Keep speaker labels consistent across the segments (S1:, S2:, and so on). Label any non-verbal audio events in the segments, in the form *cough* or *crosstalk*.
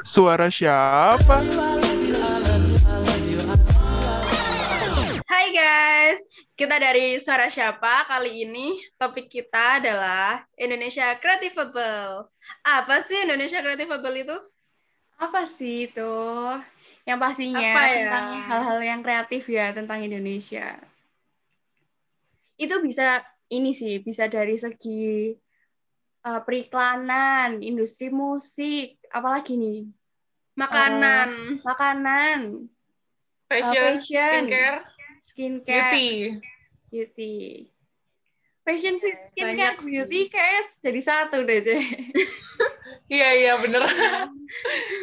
S1: Suara siapa?
S2: Hai guys, kita dari Suara Siapa. Kali ini topik kita adalah Indonesia Creativable. Apa sih Indonesia Creativable itu?
S3: Apa sih itu? Yang pastinya
S2: Apa ya?
S3: tentang hal-hal yang kreatif ya tentang Indonesia. Itu bisa ini sih, bisa dari segi uh, periklanan, industri musik, apalagi nih?
S2: Makanan.
S3: Makanan,
S4: Fashion,
S3: fashion.
S4: skincare,
S3: skincare,
S4: beauty.
S3: beauty. Fashion, skincare,
S2: Banyak
S3: beauty kayak jadi satu deh, Jay. *laughs*
S4: Iya iya bener.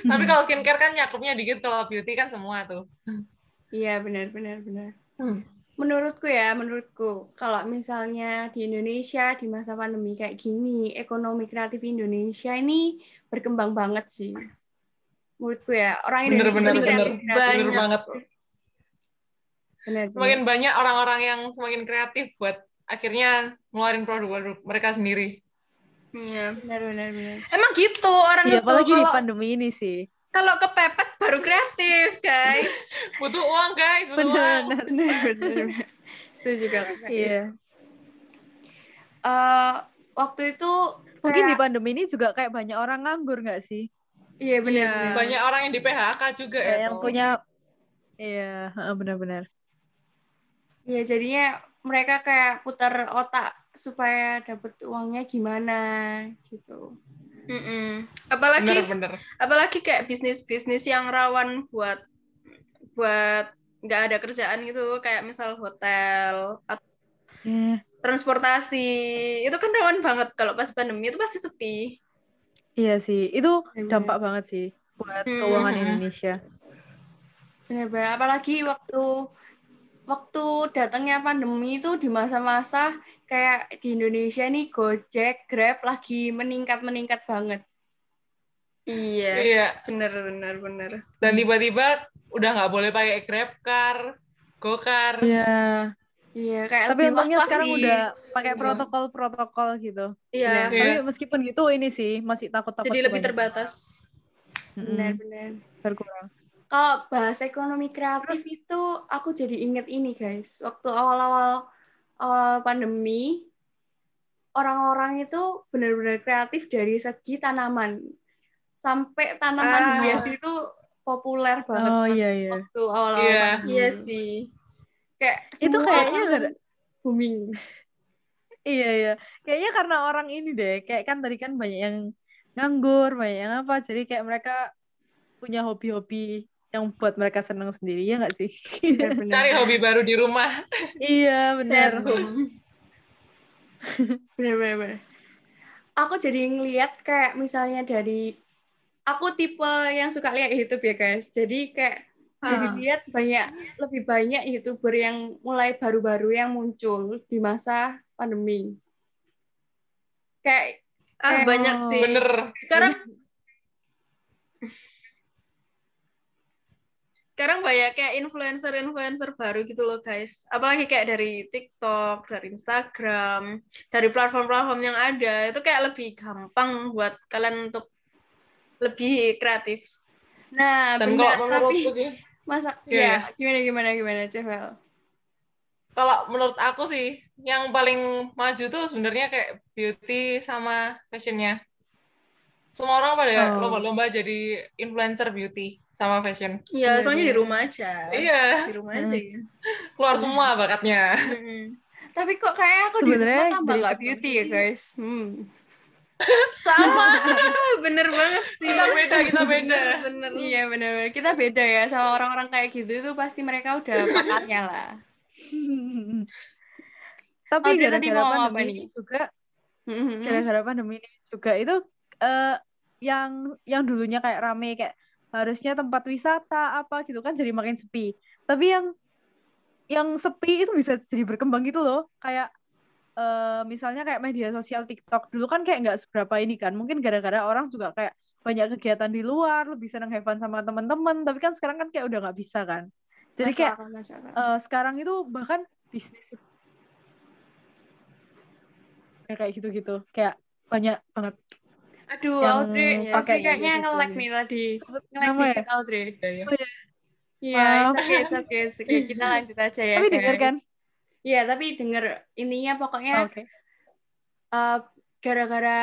S4: Tapi kalau skincare kan nyakupnya dikit, kalau beauty kan semua tuh.
S3: Iya, benar, benar, benar.
S4: Hmm.
S3: Menurutku ya, menurutku, kalau misalnya di Indonesia di masa pandemi kayak gini, ekonomi kreatif Indonesia ini berkembang banget sih. Menurutku ya, orang
S4: Bener,
S3: Indonesia
S4: bener,
S3: ini
S4: bener.
S3: kreatif.
S4: Bener
S2: Banyak.
S4: banget.
S3: Bener,
S4: Semakin
S3: bener.
S4: banyak orang-orang yang semakin kreatif buat akhirnya ngeluarin produk-produk mereka sendiri.
S2: Iya.
S3: bener, bener, bener.
S2: Emang gitu orang
S5: Iya,
S2: itu
S5: apalagi di
S2: kalau
S5: pandemi ini sih.
S2: kalau kepepet baru kreatif, guys. *laughs*
S4: Butuh uang guys, butuh uang.
S5: Benar.
S3: Bener, bener, bener. *laughs* Setuju kalau kayak gitu.
S5: Iya.
S3: Eh, waktu itu
S5: Mungkin di
S3: kayak-
S5: pandemi ini juga kayak banyak orang nganggur nggak sih?
S3: Iya,
S2: Iya.
S3: bener.
S4: Banyak orang yang di PHK juga
S5: Kayak
S4: ya.
S5: yang punya Iya, heeh, benar-benar.
S3: Iya, jadinya mereka kayak putar otak supaya dapet uangnya gimana gitu.
S2: Mm-mm. Apalagi
S4: Bener-bener.
S2: apalagi kayak bisnis-bisnis yang rawan buat buat nggak ada kerjaan gitu kayak misal hotel atau
S5: Iya.
S2: transportasi itu kan rawan banget kalau pas pandemi itu pasti sepi
S5: Iya sih, itu
S3: Bener.
S5: dampak banget sih buat
S2: Hmm.
S5: keuangan Indonesia.
S3: Benar-benar. Apalagi waktu waktu datangnya pandemi itu di masa-masa kayak di Indonesia nih Gojek, Grab lagi meningkat-meningkat banget.
S2: iya
S4: Iya.
S2: bener bener bener
S4: Dan tiba-tiba udah nggak boleh pakai Grab car, GoCar.
S5: Iya.
S3: Iya, kayak
S5: Tapi
S3: lebih
S5: untungnya sekarang
S3: sih.
S5: udah pakai
S3: Iya.
S5: protokol-protokol gitu.
S2: iya
S3: Bener.
S5: Tapi
S4: Iya.
S5: meskipun gitu ini sih masih takut-takut
S2: jadi lebih terbatas
S3: Benar-benar.
S5: berkurang.
S3: Kalau bahas ekonomi kreatif itu aku jadi inget ini guys. Waktu awal-awal awal pandemi orang-orang itu benar-benar kreatif dari segi tanaman. Sampai tanaman
S2: Ah.
S3: hias itu populer banget
S5: Oh
S3: waktu-
S5: iya iya.
S3: waktu awal-awal
S4: Iya.
S3: pandemi.
S2: iya sih
S3: Kayak
S5: Itu
S3: semua
S5: kayaknya gara-
S3: booming.
S5: Iya iya. Kayaknya karena orang ini deh, kayak kan tadi kan banyak yang nganggur, banyak yang apa, jadi kayak mereka punya hobi-hobi yang buat mereka senang sendiri, ya nggak sih?
S3: Benar-benar.
S4: Cari hobi baru di rumah.
S5: iya benar.
S2: at home. *laughs*
S3: Bener-bener. Aku jadi ngeliat kayak misalnya dari aku tipe yang suka lihat YouTube ya guys. Jadi kayak jadi
S2: Ah.
S3: lihat banyak lebih banyak YouTuber yang mulai baru-baru yang muncul di masa pandemi. Kayak
S2: ah banyak sih
S4: Bener.
S2: sekarang *laughs* *laughs* sekarang banyak kayak influencer-influencer baru gitu loh guys apalagi kayak dari TikTok dari Instagram dari platform-platform yang ada itu kayak lebih gampang buat kalian untuk lebih kreatif
S3: nah
S4: Dan
S3: benar
S4: kalau
S3: tapi
S4: sih,
S3: masa
S4: Iya,
S3: ya gimana gimana gimana Cevel.
S4: kalau menurut aku sih yang paling maju tuh sebenarnya kayak beauty sama fashionnya. Semua orang pada
S5: Oh.
S4: lomba-lomba jadi influencer beauty sama fashion.
S2: Iya,
S3: Bener,
S2: soalnya di
S3: bener.
S2: rumah aja.
S4: Iya,
S2: Di rumah aja. ya.
S4: keluar semua bakatnya.
S3: Tapi kok kayak aku di
S5: Sebenarnya
S3: rumah tambah nggak beauty ya guys. Hmm. *laughs*
S2: Sama, *laughs* bener banget sih.
S4: Kita beda, kita beda.
S2: Bener.
S3: Iya benar-benar kita beda ya sama orang-orang kayak gitu itu pasti mereka udah *laughs* pakarnya lah.
S5: Tapi
S3: tadi
S5: gara-gara
S3: mau apa
S5: pandemi
S3: nih?
S5: ini juga, gara-gara pandemi ini juga itu eh, yang yang dulunya kayak rame kayak harusnya tempat wisata apa gitu kan jadi makin sepi. Tapi yang yang sepi itu bisa jadi berkembang gitu loh. Kayak eh, misalnya kayak media sosial TikTok dulu kan kayak nggak seberapa ini kan. Mungkin gara-gara orang juga kayak banyak kegiatan di luar, lebih senang have fun sama teman-teman. Tapi kan sekarang kan kayak udah nggak bisa kan. Jadi kayak
S3: akal.
S5: eh, sekarang itu bahkan bisnis kayak kayak gitu-gitu kayak banyak banget
S3: Aduh,
S5: Yang
S3: Audrey,
S5: pakai
S3: Audrey kayaknya
S5: media
S3: nge-lag nih tadi. Nge-lag
S5: nama ya?
S3: Audrey.
S4: Iya, iya.
S3: Iya, okay, okay, it's okay. Kita *laughs* lanjut aja ya,
S5: Tapi denger
S3: guys.
S5: kan?
S3: Iya, tapi denger intinya pokoknya
S5: Oke.
S3: eh, gara-gara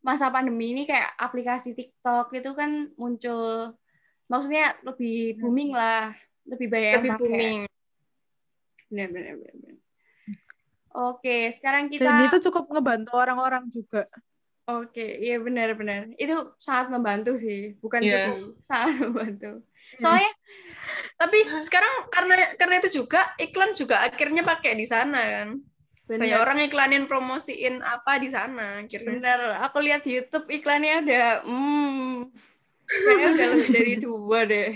S3: masa pandemi ini kayak aplikasi TikTok itu kan muncul, maksudnya lebih booming lah, lebih banyak
S2: Lebih
S3: pakai.
S2: booming.
S3: Benar, benar, benar. Oke, sekarang
S5: Dan
S3: kita
S5: itu cukup ngebantu orang-orang juga.
S3: Oke, iya benar-benar. Itu sangat membantu sih, bukan
S4: Iya.
S3: cukup sangat *laughs* membantu.
S5: Iya.
S3: Soalnya
S2: Tapi sekarang karena karena itu juga iklan juga akhirnya pakai di sana kan. Banyak
S3: benar,
S2: orang iklanin promosiin apa di sana akhirnya.
S3: benar. Aku lihat di YouTube iklannya udah, hmm, kayaknya udah lebih dari *laughs* dua deh.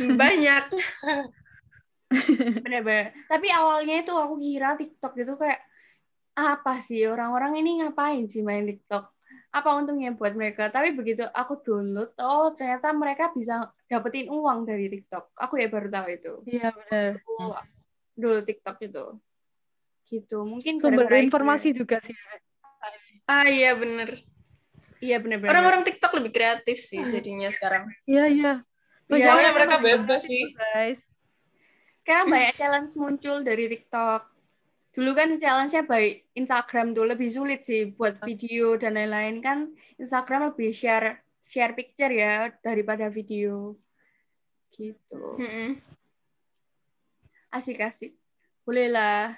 S2: Banyak. *laughs*
S3: Benar-benar. Tapi awalnya itu aku kira TikTok itu kayak apa sih orang-orang ini ngapain sih main TikTok? Apa untungnya buat mereka? Tapi begitu aku download, oh ternyata mereka bisa dapetin uang dari TikTok. Aku ya baru tahu itu.
S5: Iya benar.
S3: Aku dulu TikTok itu. Gitu. Mungkin
S5: Sumber
S3: gara-gara itu
S5: informasi
S3: ya.
S5: juga sih.
S2: Ah iya bener.
S3: Iya benar-benar.
S2: Orang-orang TikTok lebih kreatif sih jadinya sekarang.
S5: Iya iya.
S3: Iya,
S4: mereka bebas
S5: informasi
S4: sih.
S5: guys.
S3: Sekarang banyak challenge muncul dari TikTok. Dulu kan challenge-nya baik Instagram tuh lebih sulit sih buat video dan lain-lain kan Instagram lebih share share picture ya daripada video. Gitu.
S2: Mm-mm.
S3: Asik-asik. Boleh lah.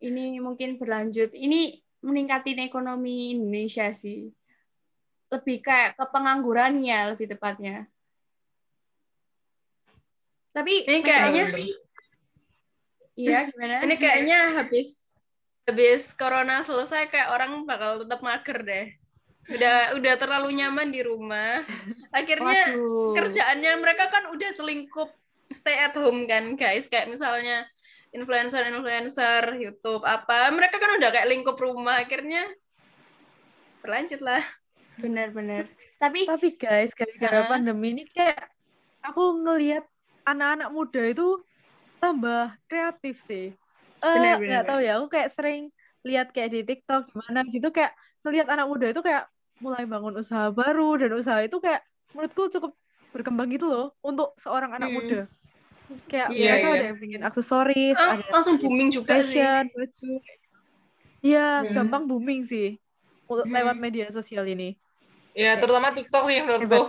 S3: Ini mungkin berlanjut. Ini meningkatin ekonomi Indonesia sih. Lebih kayak ke penganggurannya lebih tepatnya. Tapi
S2: Ini kayaknya
S3: iya gimana?
S2: ini kayaknya habis habis corona selesai kayak orang bakal tetap mager deh. Udah udah terlalu nyaman di rumah. Akhirnya
S3: Waduh.
S2: kerjaannya mereka kan udah selingkup stay at home kan guys kayak misalnya influencer-influencer YouTube apa mereka kan udah kayak lingkup rumah akhirnya berlanjut lah
S3: Benar-benar. Tapi
S5: Tapi guys, gara-gara
S2: Hah?
S5: pandemi ini kayak aku ngelihat anak-anak muda itu tambah kreatif sih. Eh, nggak tahu ya, aku kayak sering lihat kayak di TikTok gimana gitu kayak ngelihat anak muda itu kayak mulai bangun usaha baru dan usaha itu kayak menurutku cukup berkembang gitu loh untuk seorang anak
S2: Hmm.
S5: muda. Kayak
S2: Iya,
S5: mereka
S4: iya.
S5: ada yang bikin aksesoris,
S2: Ah,
S5: ada
S2: langsung booming juga sih
S5: fashion, baju. Iya,
S4: Hmm.
S5: gampang booming sih
S2: Hmm.
S5: lewat media sosial ini.
S4: Ya, terutama TikTok sih menurutku.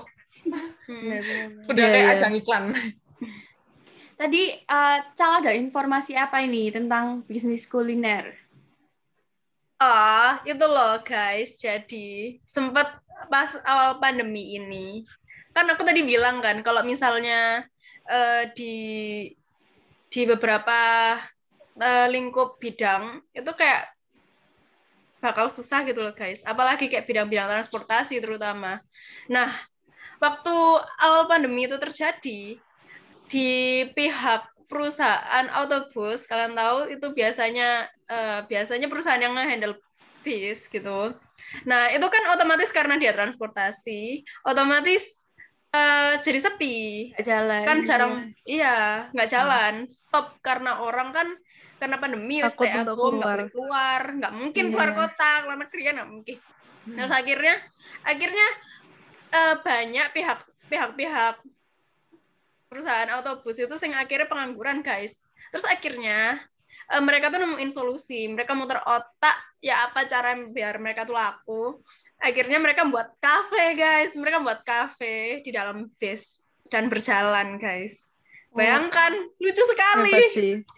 S3: Benar-benar. *laughs*
S4: Udah
S5: Iya,
S4: kayak
S5: iya.
S4: ajang iklan.
S3: Tadi eh Cal ada informasi apa ini tentang bisnis kuliner?
S2: Ah, itu loh guys. Jadi sempat pas awal pandemi ini, kan aku tadi bilang kan kalau misalnya eh, di di beberapa eh, lingkup bidang itu kayak bakal susah gitu loh guys. Apalagi kayak bidang-bidang transportasi terutama. Nah, waktu awal pandemi itu terjadi di pihak perusahaan autobus, kalian tahu itu biasanya eh, biasanya perusahaan yang nge-handle bis gitu. Nah, itu kan otomatis karena dia transportasi, otomatis eh, jadi sepi.
S3: Jalan.
S2: Kan jarang iya, nggak jalan. Stop karena orang kan karena pandemi ya
S5: Takut
S2: stay at home, nggak
S5: keluar.
S2: boleh keluar, nggak mungkin
S5: Iya.
S2: keluar kota, keluar negeri kan nggak mungkin. Terus akhirnya akhirnya eh, banyak pihak pihak-pihak perusahaan autobus itu sing akhirnya pengangguran guys. Terus akhirnya eh, mereka tuh nemuin solusi. Mereka muter otak ya apa cara biar mereka tuh laku. Akhirnya mereka buat kafe guys. Mereka buat kafe di dalam bis dan berjalan guys. Bayangkan lucu sekali.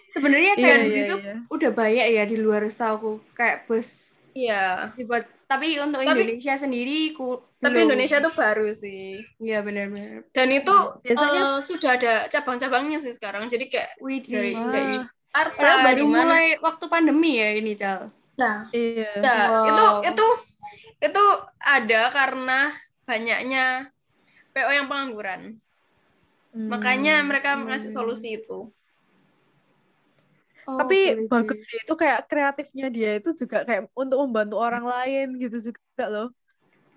S3: Sebenarnya
S5: Iya,
S3: kayak
S5: iya,
S3: gitu
S5: iya.
S3: udah banyak ya di luar setahu kayak bus
S2: Iya.
S3: dibuat. Tapi untuk
S2: Tapi-
S3: Indonesia sendiri ku
S2: Tapi
S3: belum.
S2: Indonesia tuh baru sih.
S3: Iya benar-benar.
S2: Dan itu
S5: Biasanya-
S2: eh, sudah ada cabang-cabangnya sih sekarang. Jadi kayak
S3: Wih,
S2: dari
S5: Wah.
S2: dari Jakarta
S3: Padahal baru
S2: di mana.
S3: mulai waktu pandemi ya ini Cal.
S2: Nah,
S5: Iya.
S2: Ya,
S3: Wow.
S2: itu itu itu ada karena banyaknya PO yang pengangguran.
S5: Hmm.
S2: Makanya mereka
S3: Hmm.
S2: ngasih solusi itu.
S3: Oh,
S5: Tapi
S3: boleh
S5: bagus sih itu kayak kreatifnya dia itu juga kayak untuk membantu orang lain gitu juga loh.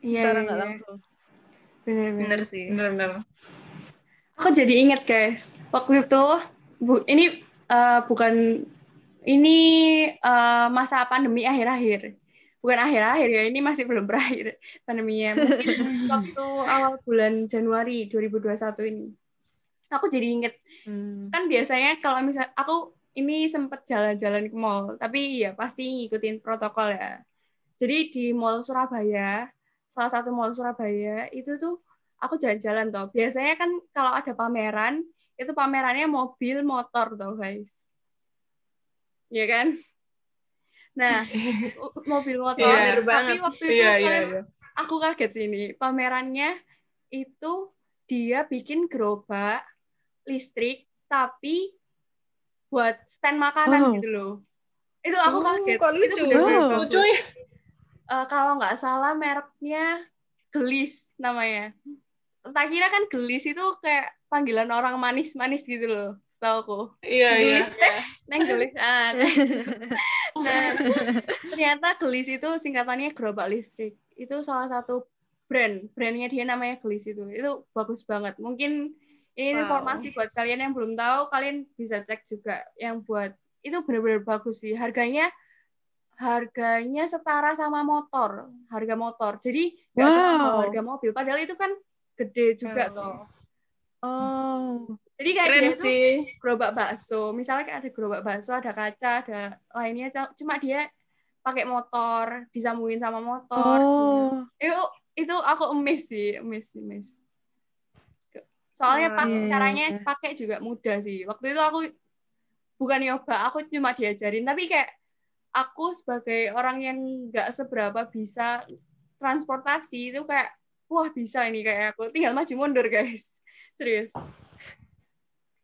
S3: Iya,
S5: Secara
S3: iya,
S5: nggak
S3: iya.
S5: langsung.
S2: Bener
S3: Benar-benar.
S2: sih.
S4: Bener-bener.
S3: Aku jadi ingat guys, waktu itu bu, ini eh, bukan ini eh, masa pandemi akhir-akhir. bukan akhir-akhir ya, ini masih belum berakhir pandeminya. Mungkin *laughs* waktu awal bulan Januari 2021 ini. Aku jadi inget,
S5: Hmm.
S3: kan biasanya kalau misal aku ini sempat jalan-jalan ke mall, tapi ya pasti ngikutin protokol ya. Jadi di mall Surabaya, salah satu mall Surabaya itu tuh aku jalan-jalan tuh. Biasanya kan kalau ada pameran, itu pamerannya mobil, motor tuh guys. Iya kan? Nah, mobil *laughs* motor.
S4: Iya.
S2: Bener
S3: Tapi
S2: banget.
S3: waktu itu
S4: Iya, iya,
S3: kalian-
S4: iya.
S3: aku kaget sih ini. Pamerannya itu dia bikin gerobak listrik, tapi buat stand makanan
S5: Wow.
S3: gitu loh. Itu aku
S2: Oh,
S3: kaget.
S2: kok
S3: Itu
S2: lucu.
S5: Wow.
S3: bagus.
S4: Lucu ya.
S3: Eh, kalau nggak salah mereknya Gelis namanya. Tak kira kan Gelis itu kayak panggilan orang manis-manis gitu loh, tahu aku.
S4: Iya, iya.
S3: Gelis teh, neng Gelis. Ah, *laughs* nah, ternyata Gelis itu singkatannya gerobak listrik. Itu salah satu brand, brandnya dia namanya Gelis itu. Itu bagus banget. Mungkin ini
S2: Wow.
S3: informasi buat kalian yang belum tahu, kalian bisa cek juga yang buat itu benar-benar bagus sih. Harganya harganya setara sama motor, harga motor. Jadi nggak
S5: Wow.
S3: semahal harga mobil. Padahal itu kan gede juga
S2: Wow.
S3: toh.
S5: Oh.
S3: Jadi kayak
S2: Keren
S3: dia tuh
S2: sih.
S3: gerobak bakso. Misalnya kayak ada gerobak bakso, ada kaca, ada lainnya. Cuma dia pakai motor, disambungin sama motor.
S5: Oh.
S3: Itu itu aku emis sih, emis, emis. Soalnya
S2: Wah.
S3: pak-
S5: Iya, iya,
S3: caranya
S5: iya.
S3: pakai juga mudah sih. Waktu itu aku bukan nyoba, aku cuma diajarin. Tapi kayak aku sebagai orang yang nggak seberapa bisa transportasi itu kayak wah bisa ini kayak aku. Tinggal maju mundur guys, *laughs* serius.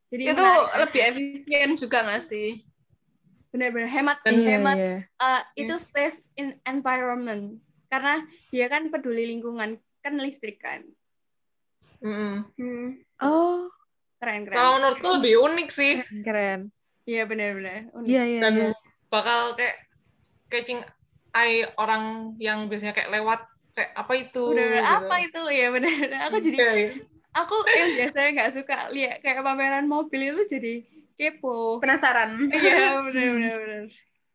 S3: Jadi
S2: Itu
S3: menarik.
S2: lebih efisien juga nggak sih?
S3: benar-benar hemat
S4: Dan-
S5: Iya,
S3: hemat
S5: iya.
S3: uh, itu safe in environment karena dia kan peduli lingkungan kan listrik kan
S4: Mm-mm.
S2: Hmm.
S5: Oh,
S3: keren
S4: Kalau
S3: keren
S4: menurutku lebih unik sih.
S5: keren.
S3: iya benar-benar unik.
S5: Iya, iya,
S4: Dan
S5: iya.
S4: Bakal kayak catching eye orang yang biasanya kayak lewat kayak apa itu
S3: benar-benar
S4: gitu.
S3: apa itu ya benar aku jadi
S4: Iya, iya.
S3: aku yang biasanya nggak suka lihat kayak pameran mobil itu jadi kepo
S2: Penasaran.
S3: iya *laughs* benar-benar benar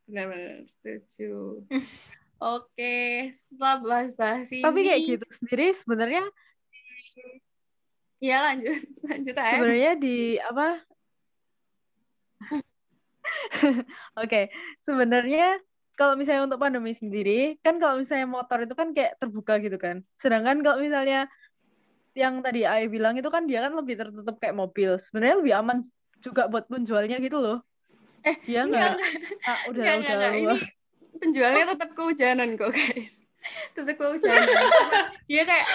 S3: benar-benar setuju *laughs* oke setelah bahas-bahas ini
S5: Tapi kayak gitu sendiri sebenarnya
S3: ya lanjut *laughs* lanjut aja
S5: sebenarnya di apa? *laughs* Oke, sebenarnya kalau misalnya untuk pandemi sendiri, kan kalau misalnya motor itu kan kayak terbuka gitu kan. Sedangkan kalau misalnya yang tadi Ai bilang itu kan dia kan lebih tertutup kayak mobil. Sebenarnya lebih aman juga buat penjualnya gitu loh.
S3: Eh,
S5: dia
S3: enggak,
S5: nggak ah, udah
S3: Enggak,
S5: udah
S3: enggak, enggak. Ini penjualnya tetap kehujanan kok, guys. Tetap kehujanan. dia kayak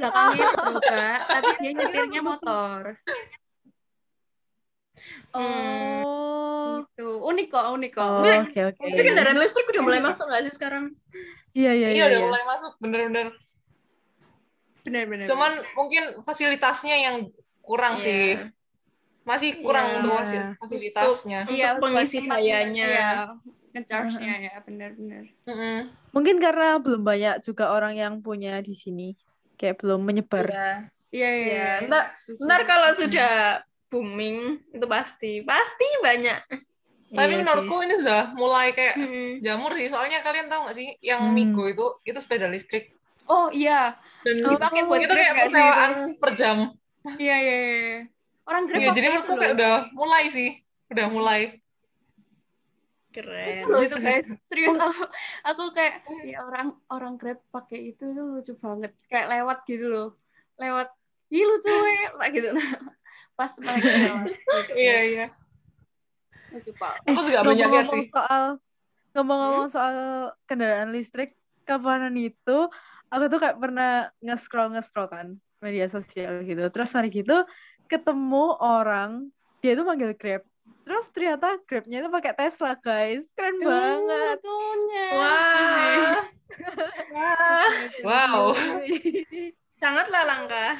S3: belakangnya *laughs* terbuka, tapi dia nyetirnya motor.
S5: Oh.
S3: Gitu. Unik kok, unik kok.
S5: Oh,
S2: Tapi-
S5: oke oke.
S2: Tapi kendaraan listrik udah mulai masuk nggak sih sekarang?
S5: Iya iya
S4: Iya
S5: iya.
S4: udah
S5: iya.
S4: mulai masuk bener-bener.
S3: Benar-benar.
S4: Cuman mungkin fasilitasnya yang kurang
S2: Iya.
S4: sih. Masih kurang
S3: Iya.
S4: untuk fasil- fasilitasnya.
S3: Iya,
S2: Untuk pengisi dayanya.
S3: Iya, ngecharge-nya ya, benar-benar.
S4: Mm-mm.
S5: Mungkin karena belum banyak juga orang yang punya di sini. Kayak belum menyebar.
S2: Iya.
S3: Iya, iya.
S2: Iya. Ntar, ntar kalau sudah booming itu pasti pasti banyak.
S4: Tapi
S5: Iya
S4: menurutku
S5: sih.
S4: ini sudah mulai kayak
S2: Mm-mm.
S4: jamur sih. Soalnya kalian tahu nggak sih yang
S5: Hmm.
S4: Migo itu itu sepeda listrik
S3: Oh, iya.
S4: dan
S5: Oh.
S3: Dipakai buat
S4: itu kayak persewaan per jam.
S3: Iya, iya, iya. Orang Grab
S4: Iya,
S3: pakai
S4: jadi menurutku kayak udah mulai sih. Udah mulai.
S2: Keren.
S3: Itu loh itu guys. Serius aku, aku kayak ya orang orang Grab pakai itu itu lucu banget. Kayak lewat gitu loh. Lewat Ih lucu ya, Kayak gitu. *laughs* Pas mereka lewat. gitu.
S4: Iya, iya.
S3: Pak.
S4: Aku juga banyak lihat
S5: Ngomong-ngomong
S4: sih.
S5: soal ngomong-ngomong soal kendaraan listrik, kapanan itu aku tuh kayak pernah nge-scroll nge-scroll kan media sosial gitu. Terus hari gitu ketemu orang dia tuh manggil Grab. Terus ternyata Grabnya itu pakai Tesla, guys. Keren banget.
S3: Lucunya.
S2: Wah,
S4: Wow.
S2: sangatlah langka.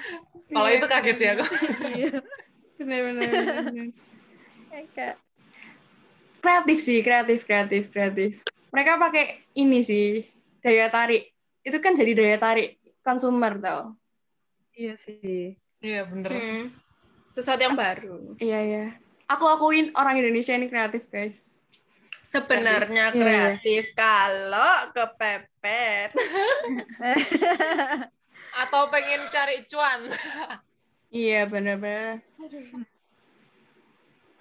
S4: Kalau
S3: Iya,
S4: itu kaget ya aku.
S5: Iya.
S3: Bener-bener. bener.
S5: Kayak
S3: kreatif sih, kreatif, kreatif, kreatif. Mereka pakai ini sih, daya tarik. Itu kan jadi daya tarik konsumer tau.
S5: iya sih.
S4: Iya, bener.
S2: Hmm. Sesuatu yang baru.
S3: Iya, iya. Aku akuin orang Indonesia ini kreatif, guys.
S2: sebenarnya
S5: Iya, iya.
S2: kreatif kalau kepepet. *laughs*
S4: Atau pengen cari cuan.
S3: Iya benar-benar.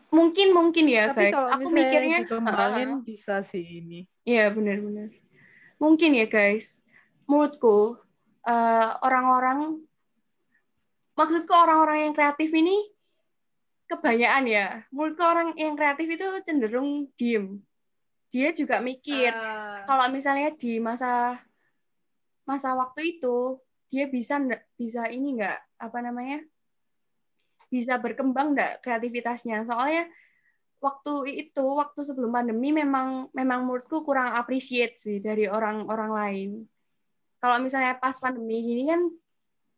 S3: Mungkin mungkin ya
S5: Tapi
S3: guys.
S5: kalau
S3: Aku mikirnya,
S5: dikembangin bisa sih ini.
S3: Iya benar-benar. Mungkin ya guys. Menurutku eh, orang-orang, maksudku orang-orang yang kreatif ini kebanyakan ya. Menurutku orang yang kreatif itu cenderung diem. Dia juga mikir.
S2: Ah,
S3: kalau misalnya di masa masa waktu itu dia bisa bisa ini nggak apa namanya bisa berkembang nggak kreativitasnya? Soalnya waktu itu waktu sebelum pandemi memang memang menurutku kurang appreciate sih dari orang-orang lain. Kalau misalnya pas pandemi gini kan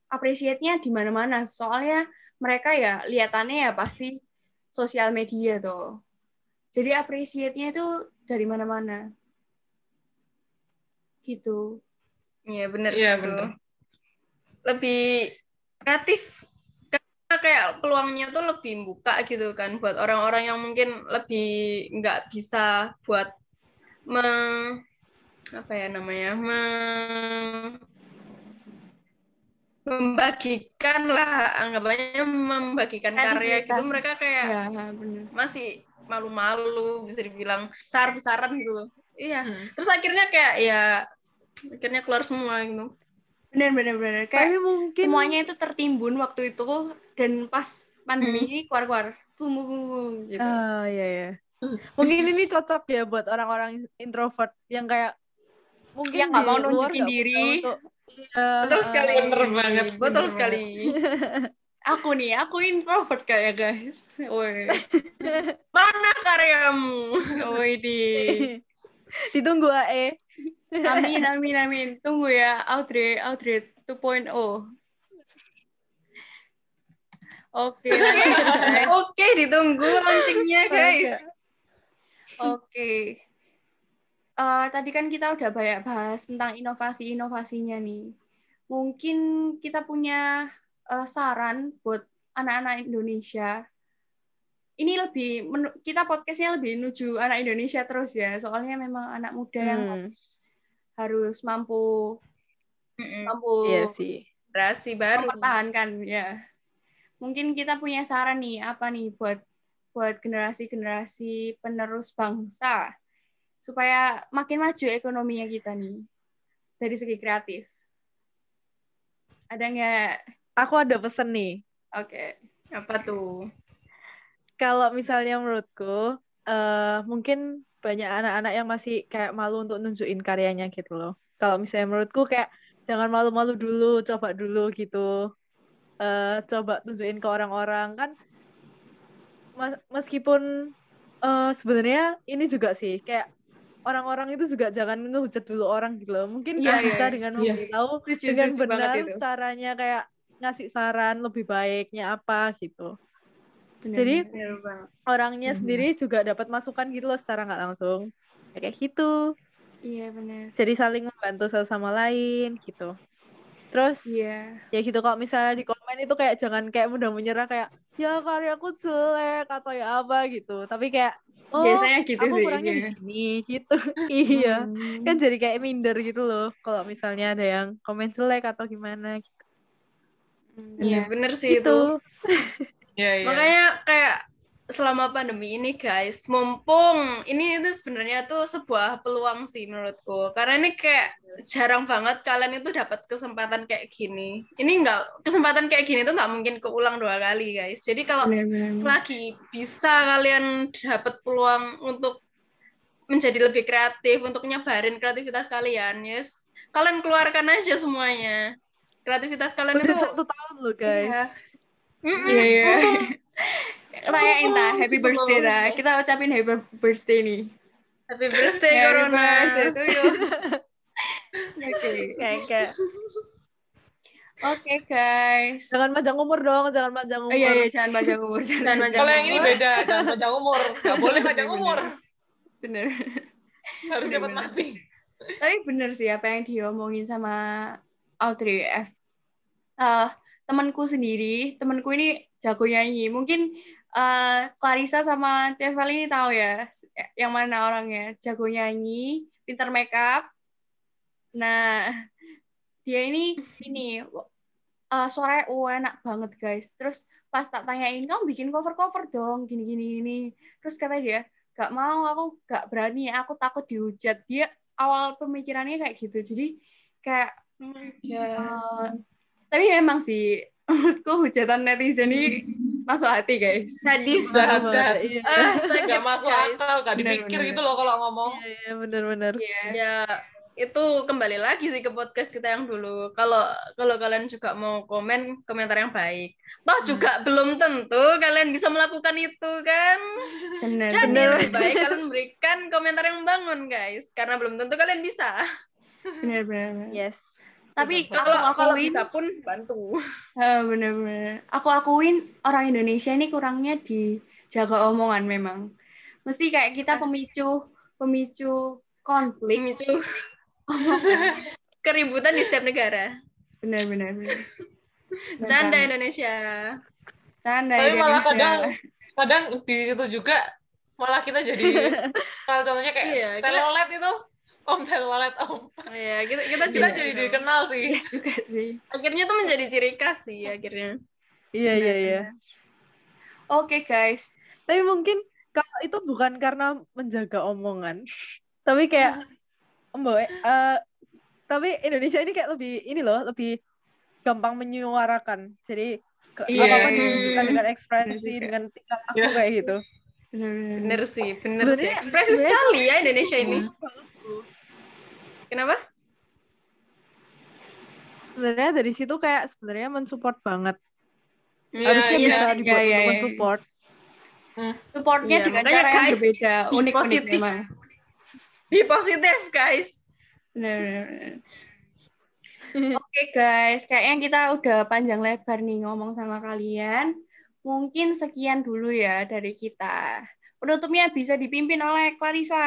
S3: appreciate-nya di mana-mana. Soalnya mereka ya lihatannya ya pasti sosial media tuh jadi appreciate-nya itu dari mana-mana. Gitu.
S2: Iya bener
S4: Iya, bener.
S2: Lebih kreatif kayak peluangnya tuh lebih buka gitu kan buat orang-orang yang mungkin lebih nggak bisa buat me, apa ya namanya me- membagikan lah anggapannya membagikan karya gitu mereka kayak
S3: ya benar
S2: masih malu-malu bisa dibilang besar-besaran gitu loh. Iya.
S4: Hmm.
S2: Terus akhirnya kayak ya akhirnya keluar semua gitu.
S3: benar benar benar
S5: Tapi
S3: kayak
S5: mungkin
S3: semuanya itu tertimbun waktu itu dan pas pandemi
S2: Hmm.
S3: ini keluar keluar bum bum bum, bum, gitu
S5: Ah, iya ya. Mungkin ini cocok ya buat orang-orang introvert yang kayak mungkin
S3: Yang nggak mau nunjukin diri.
S5: bisa untuk- Iya,
S2: Betul sekali.
S4: Bener banget,
S2: Betul
S4: bener
S2: sekali. *laughs*
S3: aku nih aku introvert kayak guys woi *laughs*
S2: Mana karyamu?
S3: woi di *laughs*
S5: Ditunggu AE.
S3: amin amin amin tunggu ya Audrey Audrey 2.0 Oke, *laughs* guys.
S2: Oke, ditunggu launchingnya guys.
S3: Oke. Eh, tadi kan kita udah banyak bahas tentang inovasi-inovasinya nih. Mungkin kita punya eh, saran buat anak-anak Indonesia. Ini lebih, kita podcastnya lebih menuju anak Indonesia terus ya. Soalnya memang anak muda yang
S5: Hmm.
S3: harus harus mampu
S2: Mm-mm.
S3: mampu
S5: Iya sih.
S2: Baru.
S3: mempertahankan ya. Mungkin kita punya saran nih apa nih buat buat generasi-generasi penerus bangsa supaya makin maju ekonominya kita nih dari segi kreatif. Ada nggak?
S5: Aku ada pesen nih.
S3: Oke.
S2: Apa tuh?
S5: Kalau misalnya menurutku, eh mungkin banyak anak-anak yang masih kayak malu untuk nunjukin karyanya gitu loh. Kalau misalnya menurutku kayak jangan malu-malu dulu, coba dulu gitu. Eh coba tunjukin ke orang-orang kan. Meskipun eh sebenarnya ini juga sih kayak orang-orang itu juga jangan ngehujat dulu orang gitu loh. Mungkin
S3: Iya,
S5: kan bisa
S3: iya,
S5: dengan
S4: iya.
S5: memberitahu
S3: Setuju,
S5: dengan
S3: setuju
S5: benar caranya kayak ngasih saran lebih baiknya apa gitu.
S3: Benar,
S5: Jadi.
S2: Bener
S5: orangnya
S4: Mhm.
S5: sendiri juga dapat masukan gitu loh secara nggak langsung Ya, kayak gitu
S3: iya benar.
S5: jadi saling membantu satu sama lain gitu terus
S3: Iya.
S5: ya gitu kalau misalnya di komen itu kayak jangan kayak mudah menyerah kayak ya karyaku jelek atau ya apa gitu tapi kayak oh
S3: Biasanya gitu
S5: aku
S3: sih.
S5: kurangnya di
S3: iya.
S5: sini *laughs* gitu iya
S3: Hmm.
S5: kan jadi kayak minder gitu loh kalau misalnya ada yang komen jelek atau gimana gitu
S2: Iya,
S3: benar.
S2: bener sih itu.
S5: gitu *laughs*
S4: Iya, iya.
S2: Makanya kayak selama pandemi ini guys, mumpung ini itu sebenarnya tuh sebuah peluang sih menurutku. Karena ini kayak jarang banget kalian itu dapat kesempatan kayak gini. Ini nggak kesempatan kayak gini tuh nggak mungkin keulang dua kali guys. Jadi kalau
S3: benar.
S2: selagi bisa kalian dapat peluang untuk menjadi lebih kreatif, untuk nyebarin kreativitas kalian, yes, kalian keluarkan aja semuanya. Kreativitas kalian
S5: udah
S2: itu
S5: satu tahun loh guys
S2: Iya. Mm-mm.
S3: Iya, iya.
S2: Mumpung *laughs*
S3: Rayain dah, happy
S2: Gitu
S3: birthday dah. Kita ucapin happy birthday nih.
S2: Happy birthday
S3: Happy
S2: Corona.
S3: birthday to you. *laughs* Oke.
S5: kayak kayak
S3: Oke, guys.
S5: jangan panjang umur dong jangan panjang
S3: Oh
S5: umur
S3: iya, iya, jangan panjang umur. Jangan
S2: Jangan panjang
S4: Kalau yang ini beda, jangan panjang umur. Nggak boleh panjang umur.
S3: Bener.
S4: Harus cepat mati.
S3: Tapi bener sih apa yang diomongin sama Audrey F. Eh, temanku sendiri, temanku ini jago nyanyi. Mungkin eh, Clarissa sama Cevel ini tahu ya, yang mana orangnya? Jago nyanyi, pinter make up. Nah, dia ini ini eh, suaranya oh, enak banget guys. Terus pas tak tanyain kamu bikin cover cover dong, gini gini gini. Terus kata dia, gak mau, aku gak berani, aku takut dihujat. Dia awal pemikirannya kayak gitu. Jadi kayak eh, tapi memang sih *laughs* menurutku hujatan netizen ini masuk hati guys.
S2: Sadis
S4: Jahat, jahat.
S5: Iya,
S2: Ah, *laughs*
S4: Gak
S2: sakit,
S4: masuk
S2: guys.
S4: akal, gak
S3: Bener,
S4: dipikir
S3: bener.
S4: gitu loh kalau ngomong.
S5: iya, iya, bener-bener.
S3: Iya.
S2: Ya, itu kembali lagi sih ke podcast kita yang dulu. Kalau kalau kalian juga mau komen komentar yang baik. Toh juga belum tentu kalian bisa melakukan itu kan.
S3: Bener,
S2: Jadi
S3: bener,
S2: lebih baik kalian berikan komentar yang membangun guys, karena belum tentu kalian bisa.
S3: bener.
S5: Yes.
S3: Tapi
S2: Kalau
S3: aku
S2: kalau
S3: akuin,
S2: bisa pun bantu. *laughs*
S3: Eh, bener-bener. Aku akuin orang Indonesia ini kurangnya di jaga omongan memang. Mesti kayak kita pemicu pemicu konflik.
S2: Memicu *laughs* keributan di setiap negara.
S3: Bener-bener. bener. *laughs*
S2: Canda. Indonesia.
S3: Canda
S4: Tapi malah
S3: Indonesia.
S4: kadang kadang di situ juga malah kita jadi kalau contohnya kayak
S2: Iya, kita-
S4: telolet itu om telolet om
S2: Oh, ya, kita kita
S4: kita
S2: juga
S4: jadi dikenal sih
S3: Yes juga sih.
S2: Akhirnya tuh menjadi ciri khas sih akhirnya.
S5: Iya, iya, iya.
S3: Oke guys.
S5: Tapi mungkin kalau itu bukan karena menjaga omongan, *laughs* tapi kayak *laughs* Mbak, eh, tapi Indonesia ini kayak lebih ini loh, lebih gampang menyuarakan. Jadi
S3: Iya,
S5: apa-apa
S3: iya.
S5: ditunjukkan dengan ekspresi, dengan tingkah laku
S4: Iya.
S5: kayak gitu.
S2: Bener sih, bener sih. Ekspresi sekali ya Indonesia ini. Kenapa?
S5: Sebenarnya dari situ kayak sebenarnya mensupport banget.
S4: Iya,
S5: Harusnya
S4: iya.
S5: bisa dibuat
S3: Iya, iya,
S5: untuk
S3: iya.
S5: mensupport.
S3: Supportnya
S2: Iya,
S3: dengan cara yang
S2: guys,
S3: berbeda,
S2: be
S3: unik-unik
S2: positif.
S3: memang.
S2: Be positif guys.
S3: Oke guys, kayaknya kita udah panjang lebar nih ngomong sama kalian. Mungkin sekian dulu ya dari kita. Penutupnya bisa dipimpin oleh Clarissa.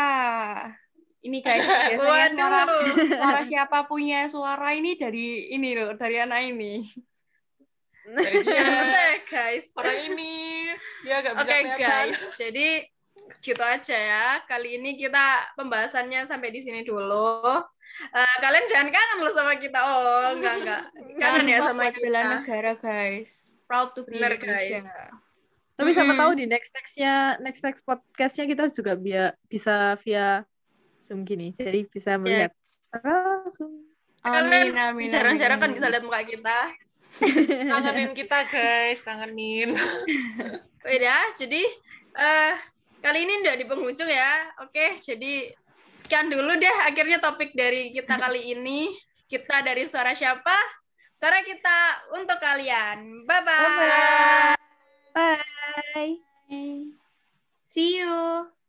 S3: Ini guys, *laughs* biasanya suara,
S2: Waduh.
S3: suara siapa punya suara ini dari ini loh, dari anak ini.
S4: dari dia
S2: percaya guys.
S4: orang ini dia gak bisa
S2: Oke
S4: kelihatan
S2: guys, jadi gitu aja ya. Kali ini kita pembahasannya sampai di sini dulu. Eh, kalian jangan kangen loh sama kita. Oh, enggak enggak. Kangen ya sama
S3: bela
S2: kita.
S3: negara guys. Proud to be
S2: Bener,
S3: Indonesia.
S2: guys.
S5: Tapi siapa
S2: Mm-mm.
S5: tahu di next nextnya next next podcastnya kita juga via, bisa via zoom gini, jadi bisa melihat langsung.
S3: Amin, amin.
S2: Jarang-jarang kan bisa lihat muka kita. *laughs*
S4: kangenin kita guys kangenin *laughs*
S2: Beda, jadi eh kali ini udah di penghujung ya. Oke, jadi sekian dulu deh akhirnya topik dari kita kali ini. Kita dari suara siapa? Suara kita untuk kalian. Bye-bye.
S3: Bye-bye.
S5: Bye.
S3: See you.